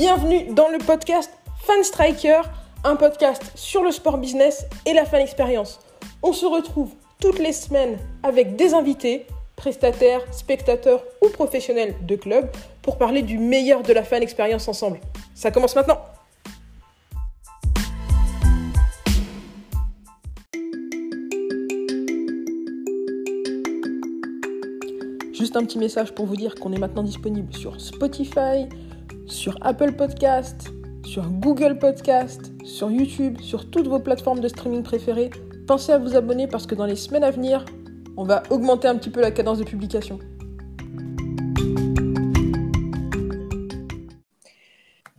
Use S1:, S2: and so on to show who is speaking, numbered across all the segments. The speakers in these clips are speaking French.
S1: Bienvenue dans le podcast Fan Striker, un podcast sur le sport business et la fan expérience. On se retrouve toutes les semaines avec des invités, prestataires, spectateurs ou professionnels de club pour parler du meilleur de la fan expérience ensemble. Ça commence maintenant. Juste un petit message pour vous dire qu'on est maintenant disponible sur Spotify, sur Apple Podcast, sur Google Podcast, sur YouTube, sur toutes vos plateformes de streaming préférées. Pensez à vous abonner parce que dans les semaines à venir, on va augmenter un petit peu la cadence de publication.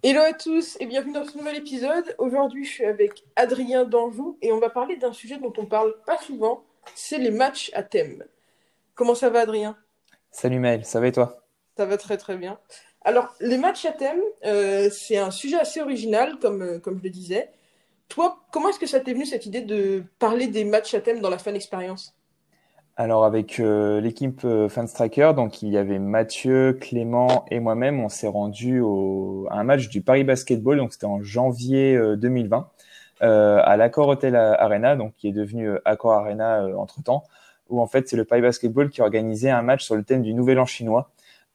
S1: Hello à tous et bienvenue dans ce nouvel épisode. Aujourd'hui, je suis avec Adrien Danjou et on va parler d'un sujet dont on parle pas souvent, c'est les matchs à thème. Comment ça va Adrien?
S2: Salut Maël, ça va et toi?
S1: Ça va très très bien. Alors, les matchs à thème, euh, c'est un sujet assez original, comme, euh, comme je le disais. Toi, comment est-ce que ça t'est venu cette idée de parler des matchs à thème dans la fan expérience?
S2: Alors, avec euh, l'équipe Fan Striker, donc il y avait Mathieu, Clément et moi-même, on s'est rendu au, à un match du Paris Basketball, donc c'était en janvier 2020, à l'Accor Hotel Arena, donc qui est devenu Accor Arena entre-temps où en fait c'est le Paris Basketball qui organisait un match sur le thème du Nouvel An chinois.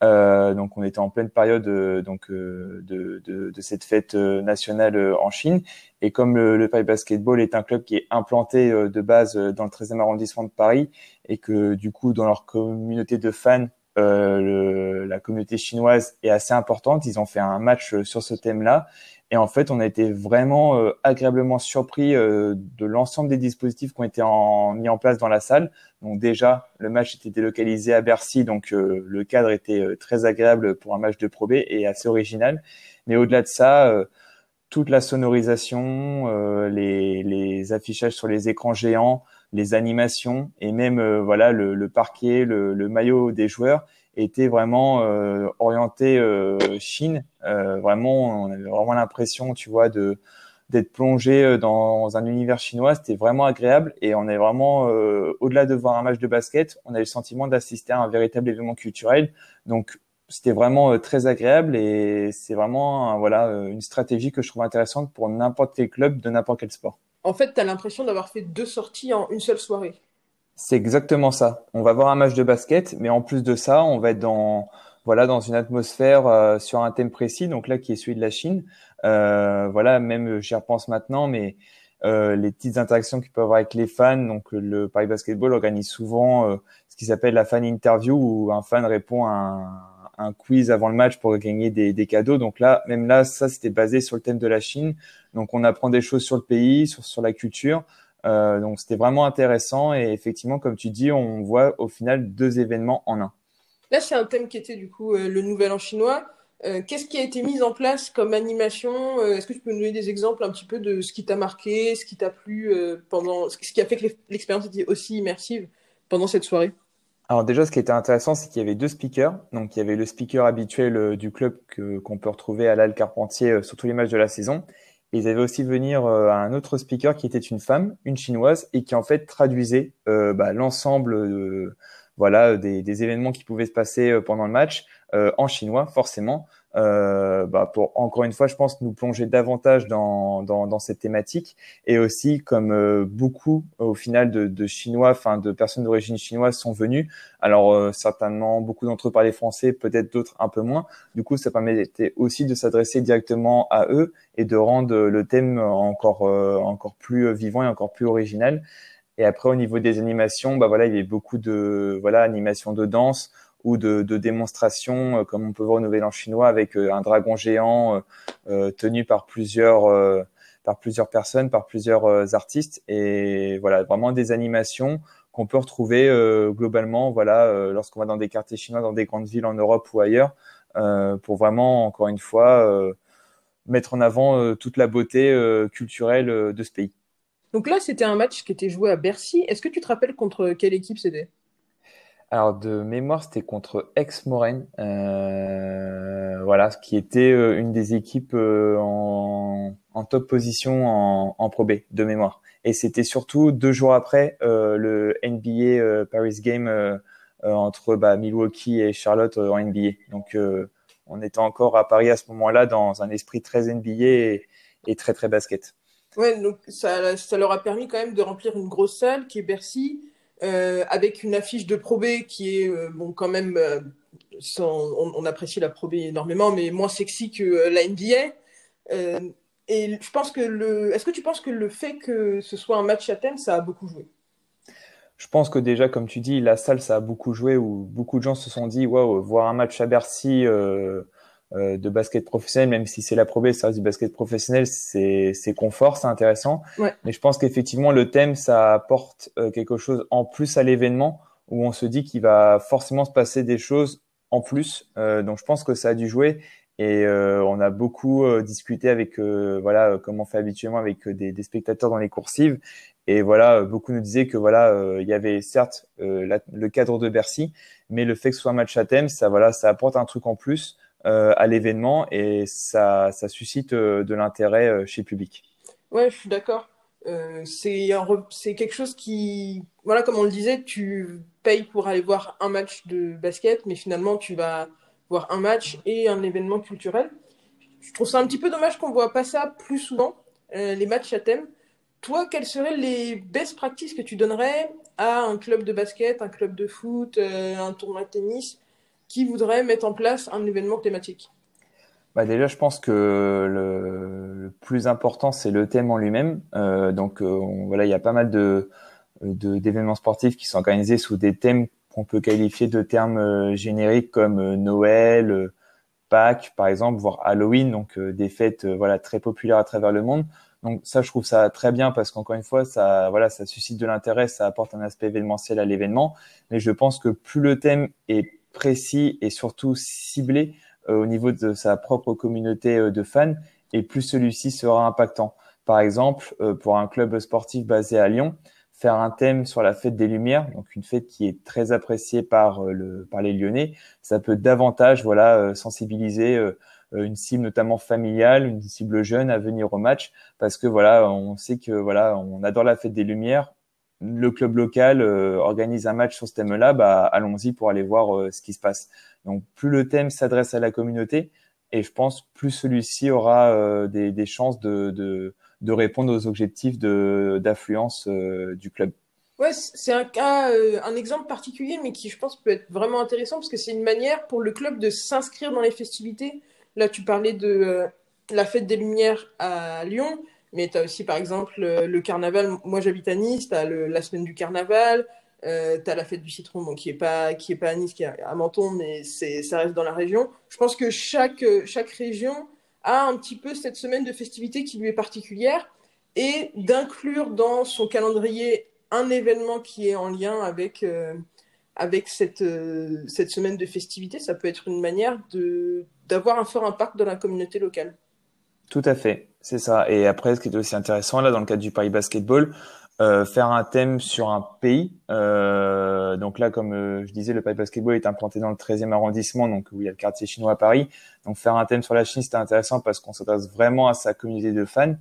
S2: Euh, donc on était en pleine période euh, donc euh, de, de, de, cette fête euh, nationale en Chine. Et comme le, le, Paris Basketball est un club qui est implanté de base dans le 13e arrondissement de Paris et que du coup dans leur communauté de fans le, la communauté chinoise est assez importante, ils ont fait un match sur ce thème-là et en fait, on a été vraiment euh, agréablement surpris euh, de l'ensemble des dispositifs qui ont été en, mis en place dans la salle. Donc déjà, le match était délocalisé à Bercy, donc euh, le cadre était très agréable pour un match de Pro B et assez original. Mais au-delà de ça, toute la sonorisation, les, les, affichages sur les écrans géants, les animations et même voilà le, le parquet, le, le maillot des joueurs était vraiment euh, orienté euh, Chine. Euh, vraiment, on avait vraiment l'impression, tu vois, de d'être plongé dans un univers chinois. C'était vraiment agréable et on est vraiment au-delà de voir un match de basket, on a eu le sentiment d'assister à un véritable événement culturel. Donc c'était vraiment très agréable et c'est vraiment voilà une stratégie que je trouve intéressante pour n'importe quel club de n'importe quel sport.
S1: En fait, tu as l'impression d'avoir fait deux sorties en une seule soirée.
S2: C'est exactement ça. On va voir un match de basket, mais en plus de ça, on va être dans voilà dans une atmosphère euh, sur un thème précis, donc là qui est celui de la Chine. Euh, voilà, même j'y repense maintenant, mais euh, les petites interactions qu'il peut avoir avec les fans. Donc le Paris Basketball organise souvent euh, ce qui s'appelle la fan interview, où un fan répond à un, un quiz avant le match pour gagner des, des, cadeaux. Donc là, même là, ça c'était basé sur le thème de la Chine. Donc on apprend des choses sur le pays, sur, sur la culture. Euh, donc c'était vraiment intéressant et effectivement, comme tu dis, on voit au final deux événements en un.
S1: Là, c'est un thème qui était du coup euh, le Nouvel An chinois. Euh, Qu'est-ce qui a été mis en place comme animation? Est-ce que tu peux nous donner des exemples un petit peu de ce qui t'a marqué, ce qui t'a plu pendant, ce qui a fait que l'expérience était aussi immersive pendant cette soirée?
S2: Alors déjà, ce qui était intéressant, c'est qu'il y avait deux speakers. Donc il y avait le speaker habituel du club qu'on peut retrouver à l'Al Carpentier sur tous les matchs de la saison, ils avaient aussi venir euh, un autre speaker qui était une femme, une chinoise, et qui en fait traduisait euh, bah, l'ensemble voilà des, événements qui pouvaient se passer euh, pendant le match en chinois, forcément. Euh, bah pour encore une fois, je pense nous plonger davantage dans, dans, dans cette thématique et aussi comme euh, beaucoup au final de, de Chinois, enfin de personnes d'origine chinoise sont venus. Alors euh, certainement beaucoup d'entre eux parlaient français, peut-être d'autres un peu moins. Du coup, ça permettait aussi de s'adresser directement à eux et de rendre le thème encore encore plus vivant et encore plus original. Et après au niveau des animations, bah voilà, il y avait beaucoup de voilà animations de danse ou de, de démonstrations, euh, comme on peut voir au Nouvel An chinois, avec euh, un dragon géant euh, tenu par plusieurs par plusieurs personnes, par plusieurs artistes, et voilà vraiment des animations qu'on peut retrouver globalement, voilà, lorsqu'on va dans des quartiers chinois, dans des grandes villes en Europe ou ailleurs, pour vraiment encore une fois mettre en avant toute la beauté culturelle de ce pays.
S1: Donc là, c'était un match qui était joué à Bercy. Est-ce que tu te rappelles contre quelle équipe c'était?
S2: Alors de mémoire, c'était contre Aix-Morenne, euh, voilà, qui était euh, une des équipes euh, en, en, top position en, en Pro B de mémoire. Et c'était surtout deux jours après euh, le NBA euh, Paris Game entre bah, Milwaukee et Charlotte en NBA. Donc on était encore à Paris à ce moment-là dans un esprit très NBA et, et très très basket.
S1: Ouais, donc ça, ça leur a permis quand même de remplir une grosse salle qui est Bercy, avec une affiche de Pro B qui est euh, bon quand même, euh, on, apprécie la Pro B énormément, mais moins sexy que euh, la NBA. Euh, et je pense que le, est-ce que tu penses que le fait que ce soit un match à thème, ça a beaucoup joué?
S2: Je pense que déjà, comme tu dis, la salle, ça a beaucoup joué, où beaucoup de gens se sont dit, waouh, voir un match à Bercy. Euh, euh, de basket professionnel, même si c'est la probée, ça reste du basket professionnel, c'est confort, c'est intéressant.
S1: Ouais.
S2: Mais je pense qu'effectivement, le thème, ça apporte euh, quelque chose en plus à l'événement où on se dit qu'il va forcément se passer des choses en plus. Euh, donc, je pense que ça a dû jouer. Et euh, on a beaucoup euh, discuté avec, voilà, comme on fait habituellement avec des, des, spectateurs dans les coursives. Et voilà, beaucoup nous disaient que voilà, il y avait certes la, le cadre de Bercy, mais le fait que ce soit un match à thème, ça voilà, ça apporte un truc en plus euh, à l'événement et ça, suscite euh, de l'intérêt euh, chez le public.
S1: Ouais, je suis d'accord. Euh, c'est quelque chose qui, voilà, comme on le disait, tu payes pour aller voir un match de basket, mais finalement tu vas voir un match et un événement culturel. Je trouve ça un petit peu dommage qu'on voit pas ça plus souvent, euh, les matchs à thème. Toi, quelles seraient les best practices que tu donnerais à un club de basket, un club de foot, euh, un tournoi de tennis qui voudrait mettre en place un événement thématique
S2: bah déjà, je pense que le, plus important, c'est le thème en lui-même. Euh, donc, euh, voilà, il y a pas mal de d'événements sportifs qui sont organisés sous des thèmes qu'on peut qualifier de termes euh, génériques comme Noël, Pâques, par exemple, voire Halloween, donc des fêtes, voilà, très populaires à travers le monde. Donc ça, je trouve ça très bien parce qu'encore une fois, ça, voilà, ça suscite de l'intérêt, ça apporte un aspect événementiel à l'événement. Mais je pense que plus le thème est précis et surtout ciblé euh, au niveau de sa propre communauté euh, de fans et plus celui-ci sera impactant. Par exemple, euh, pour un club sportif basé à Lyon, faire un thème sur la fête des Lumières, donc une fête qui est très appréciée par le par les Lyonnais, ça peut davantage voilà sensibiliser une cible notamment familiale, une cible jeune à venir au match parce que voilà, on sait que voilà, on adore la fête des Lumières, le club local euh, organise un match sur ce thème-là, bah, allons-y pour aller voir euh, ce qui se passe. Donc plus le thème s'adresse à la communauté, et je pense plus celui-ci aura euh, des, chances de, de, de, répondre aux objectifs d'affluence du club.
S1: Ouais, c'est un cas, un exemple particulier, mais qui je pense peut être vraiment intéressant parce que c'est une manière pour le club de s'inscrire dans les festivités. Là, tu parlais de la fête des Lumières à Lyon mais tu as aussi, par exemple, le, carnaval. Moi, j'habite à Nice, tu as la semaine du carnaval, euh, tu as la fête du citron, qui n'est pas, pas à Nice, qui est à Menton, mais ça reste dans la région. Je pense que chaque, chaque région a un petit peu cette semaine de festivité qui lui est particulière et d'inclure dans son calendrier un événement qui est en lien avec, euh, avec cette, euh, cette semaine de festivité, ça peut être une manière d'avoir un fort impact dans la communauté locale.
S2: Tout à fait, c'est ça. Et après, ce qui est aussi intéressant, là, dans le cadre du Paris Basketball, euh, faire un thème sur un pays. Euh, donc là, comme euh, je disais, le Paris Basketball est implanté dans le 13e arrondissement, donc où il y a le quartier chinois à Paris. Donc faire un thème sur la Chine, c'était intéressant parce qu'on s'adresse vraiment à sa communauté de fans.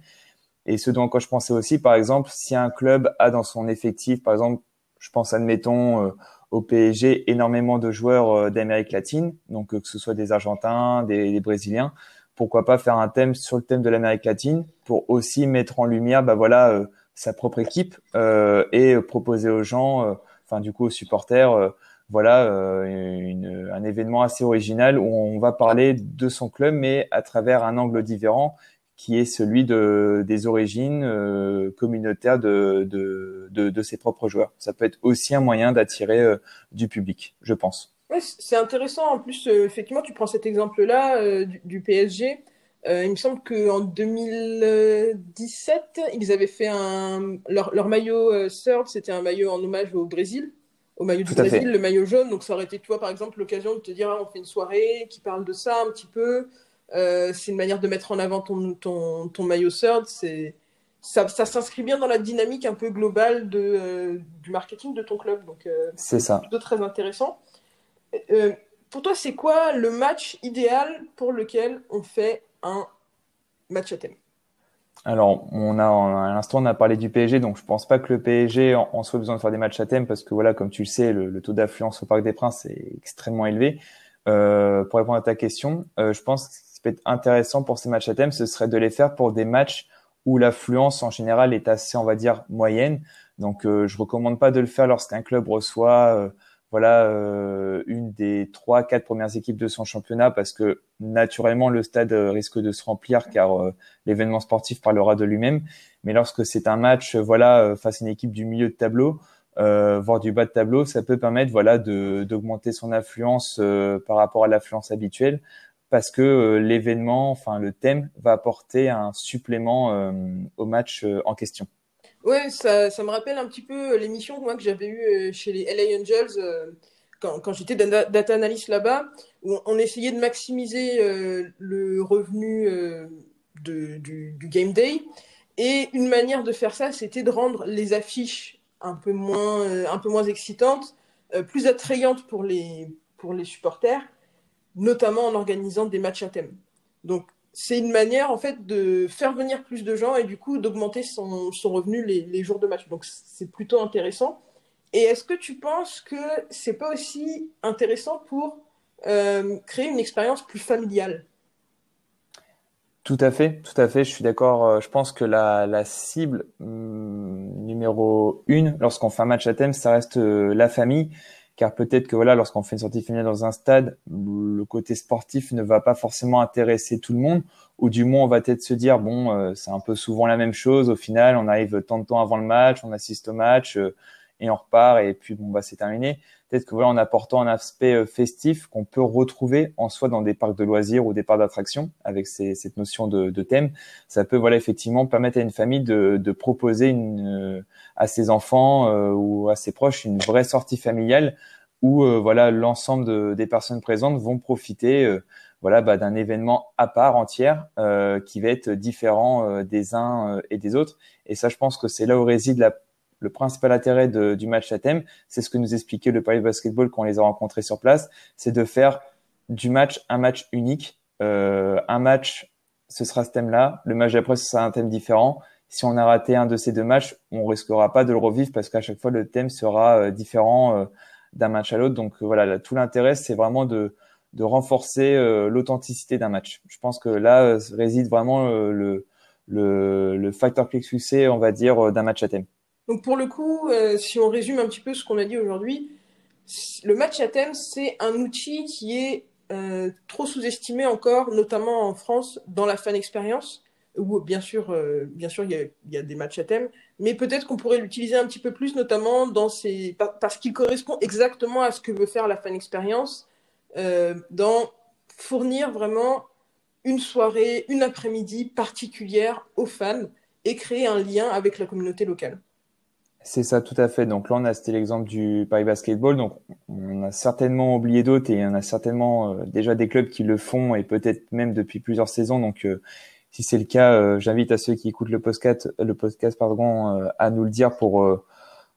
S2: Et ce dont quoi je pensais aussi, par exemple, si un club a dans son effectif, par exemple, je pense, admettons, euh, au PSG, énormément de joueurs d'Amérique latine, donc que ce soit des Argentins, des, des Brésiliens, pourquoi pas faire un thème sur le thème de l'Amérique latine pour aussi mettre en lumière bah voilà euh, sa propre équipe euh, et proposer aux gens euh, enfin du coup aux supporters voilà un événement assez original où on va parler de son club mais à travers un angle différent qui est celui de des origines communautaires de ses propres joueurs. Ça peut être aussi un moyen d'attirer du public je pense
S1: Ouais, c'est intéressant. En plus, euh, effectivement, tu prends cet exemple-là euh, du, du, PSG. Euh, il me semble qu'en 2017, ils avaient fait un. Leur, leur maillot euh, Third, c'était un maillot en hommage au Brésil, au maillot du Brésil, le maillot jaune. Donc, ça aurait été, toi, par exemple, l'occasion de te dire ah, on fait une soirée qui parle de ça un petit peu. Euh, c'est une manière de mettre en avant ton, ton, ton maillot. C'est. Ça, ça s'inscrit bien dans la dynamique un peu globale de, euh, du marketing de ton club. Donc,
S2: c'est ça.
S1: plutôt très intéressant. Euh, pour toi, c'est quoi le match idéal pour lequel on fait un match à thème?
S2: Alors, on a à l'instant on a parlé du PSG, donc je pense pas que le PSG en, soit besoin de faire des matchs à thème parce que voilà, comme tu le sais, le, taux d'affluence au Parc des Princes est extrêmement élevé. Euh, pour répondre à ta question, euh, je pense que ce qui peut être intéressant pour ces matchs à thème, ce serait de les faire pour des matchs où l'affluence en général est assez, on va dire, moyenne. Donc, euh, je recommande pas de le faire lorsqu'un club reçoit, voilà, euh, une des trois, quatre premières équipes de son championnat, parce que naturellement le stade risque de se remplir, car l'événement sportif parlera de lui-même. Mais lorsque c'est un match, voilà, face à une équipe du milieu de tableau, voire du bas de tableau, ça peut permettre, voilà, d'augmenter son affluence par rapport à l'affluence habituelle parce que l'événement, enfin le thème, va apporter un supplément au match en question.
S1: Ouais, ça, me rappelle un petit peu l'émission moi, que j'avais eue euh, chez les LA Angels euh, quand, j'étais data analyst là-bas, où on essayait de maximiser euh, le revenu du, game day. Et une manière de faire ça, c'était de rendre les affiches un peu moins, un peu moins excitantes, plus attrayantes pour les, pour les supporters, notamment en organisant des matchs à thème. Donc, c'est une manière en fait de faire venir plus de gens et du coup d'augmenter son, son, revenu les, jours de match. Donc c'est plutôt intéressant. Et est-ce que tu penses que c'est pas aussi intéressant pour euh, créer une expérience plus familiale?
S2: Tout à fait, tout à fait. Je suis d'accord. Euh, je pense que la, la cible hum, numéro une lorsqu'on fait un match à thème, ça reste euh, la famille car peut-être que voilà, lorsqu'on fait une sortie finale dans un stade, le côté sportif ne va pas forcément intéresser tout le monde, ou du moins on va peut-être se dire bon, euh, c'est un peu souvent la même chose. Au final, on arrive tant de temps avant le match, on assiste au match euh, et on repart et puis bon bah c'est terminé. Peut-être que voilà, en apportant un aspect euh, festif qu'on peut retrouver en soi dans des parcs de loisirs ou des parcs d'attractions avec ces, cette notion de, de, thème, ça peut voilà effectivement permettre à une famille de, de proposer une, à ses enfants ou à ses proches une vraie sortie familiale où voilà l'ensemble des personnes présentes vont profiter voilà bah, d'un événement à part entière euh, qui va être différent euh, des uns et des autres. Et ça je pense que c'est là où réside la le principal intérêt du match à thème, c'est ce que nous expliquait le Paris Basketball quand on les a rencontrés sur place, c'est de faire du match un match unique. Euh, un match, ce sera ce thème-là. Le match d'après, ce sera un thème différent. Si on a raté un de ces deux matchs, on risquera pas de le revivre parce qu'à chaque fois, le thème sera euh, différent euh, d'un match à l'autre. Donc voilà, tout l'intérêt, c'est vraiment de, de renforcer l'authenticité d'un match. Je pense que là réside vraiment le, le, le facteur clé succès, on va dire, d'un match à thème.
S1: Donc pour le coup, euh, si on résume un petit peu ce qu'on a dit aujourd'hui, le match à thème, c'est un outil qui est euh, trop sous-estimé encore, notamment en France, dans la fan expérience, où bien sûr, euh, bien sûr, il y, a, y, a, des matchs à thème, mais peut-être qu'on pourrait l'utiliser un petit peu plus, notamment dans ces, parce qu'il correspond exactement à ce que veut faire la fan expérience, dans fournir vraiment une soirée, une après-midi particulière aux fans et créer un lien avec la communauté locale.
S2: C'est ça, tout à fait. Donc là, on a cité l'exemple du Paris Basketball. Donc, on a certainement oublié d'autres et en a certainement euh, déjà des clubs qui le font et peut-être même depuis plusieurs saisons. Donc, euh, si c'est le cas, euh, j'invite à ceux qui écoutent le podcast, le podcast pardon, à nous le dire pour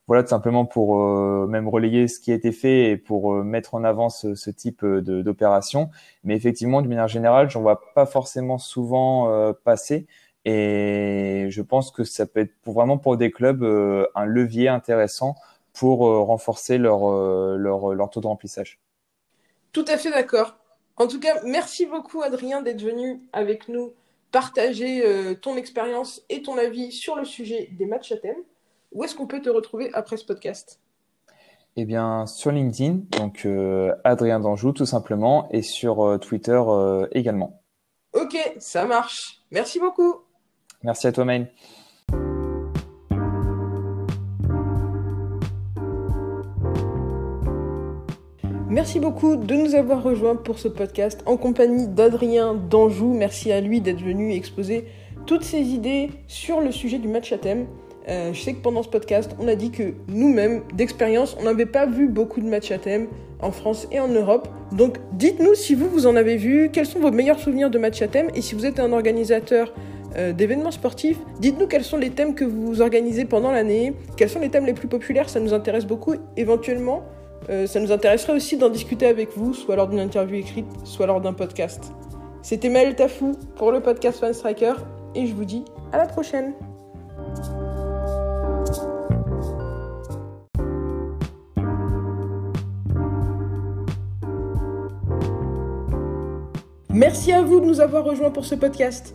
S2: voilà tout simplement pour même relayer ce qui a été fait et pour mettre en avant ce, ce type d'opération. Mais effectivement, de manière générale, j'en vois pas forcément souvent passer. Et je pense que ça peut être pour, vraiment pour des clubs euh, un levier intéressant pour euh, renforcer leur, euh, leur, leur taux de remplissage.
S1: Tout à fait d'accord. En tout cas, merci beaucoup Adrien d'être venu avec nous partager ton expérience et ton avis sur le sujet des matchs à thème. Où est-ce qu'on peut te retrouver après ce podcast?
S2: Eh bien, sur LinkedIn, donc Adrien Danjou tout simplement, et sur Twitter également.
S1: Ok, ça marche. Merci beaucoup.
S2: Merci à toi, Maine.
S1: Merci beaucoup de nous avoir rejoints pour ce podcast en compagnie d'Adrien d'Anjou. Merci à lui d'être venu exposer toutes ses idées sur le sujet du match à thème. Euh, je sais que pendant ce podcast, on a dit que nous-mêmes, d'expérience, on n'avait pas vu beaucoup de matchs à thème en France et en Europe. Donc dites-nous si vous, vous en avez vu, quels sont vos meilleurs souvenirs de matchs à thème et si vous êtes un organisateur euh, d'événements sportifs. Dites-nous quels sont les thèmes que vous organisez pendant l'année, quels sont les thèmes les plus populaires, ça nous intéresse beaucoup. Éventuellement, euh, ça nous intéresserait aussi d'en discuter avec vous, soit lors d'une interview écrite, soit lors d'un podcast. C'était Maël Tafou pour le podcast Fan Striker et je vous dis à la prochaine. Merci à vous de nous avoir rejoints pour ce podcast.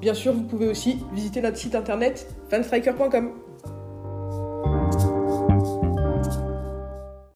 S1: Bien sûr, vous pouvez aussi visiter notre site internet fanstriker.com.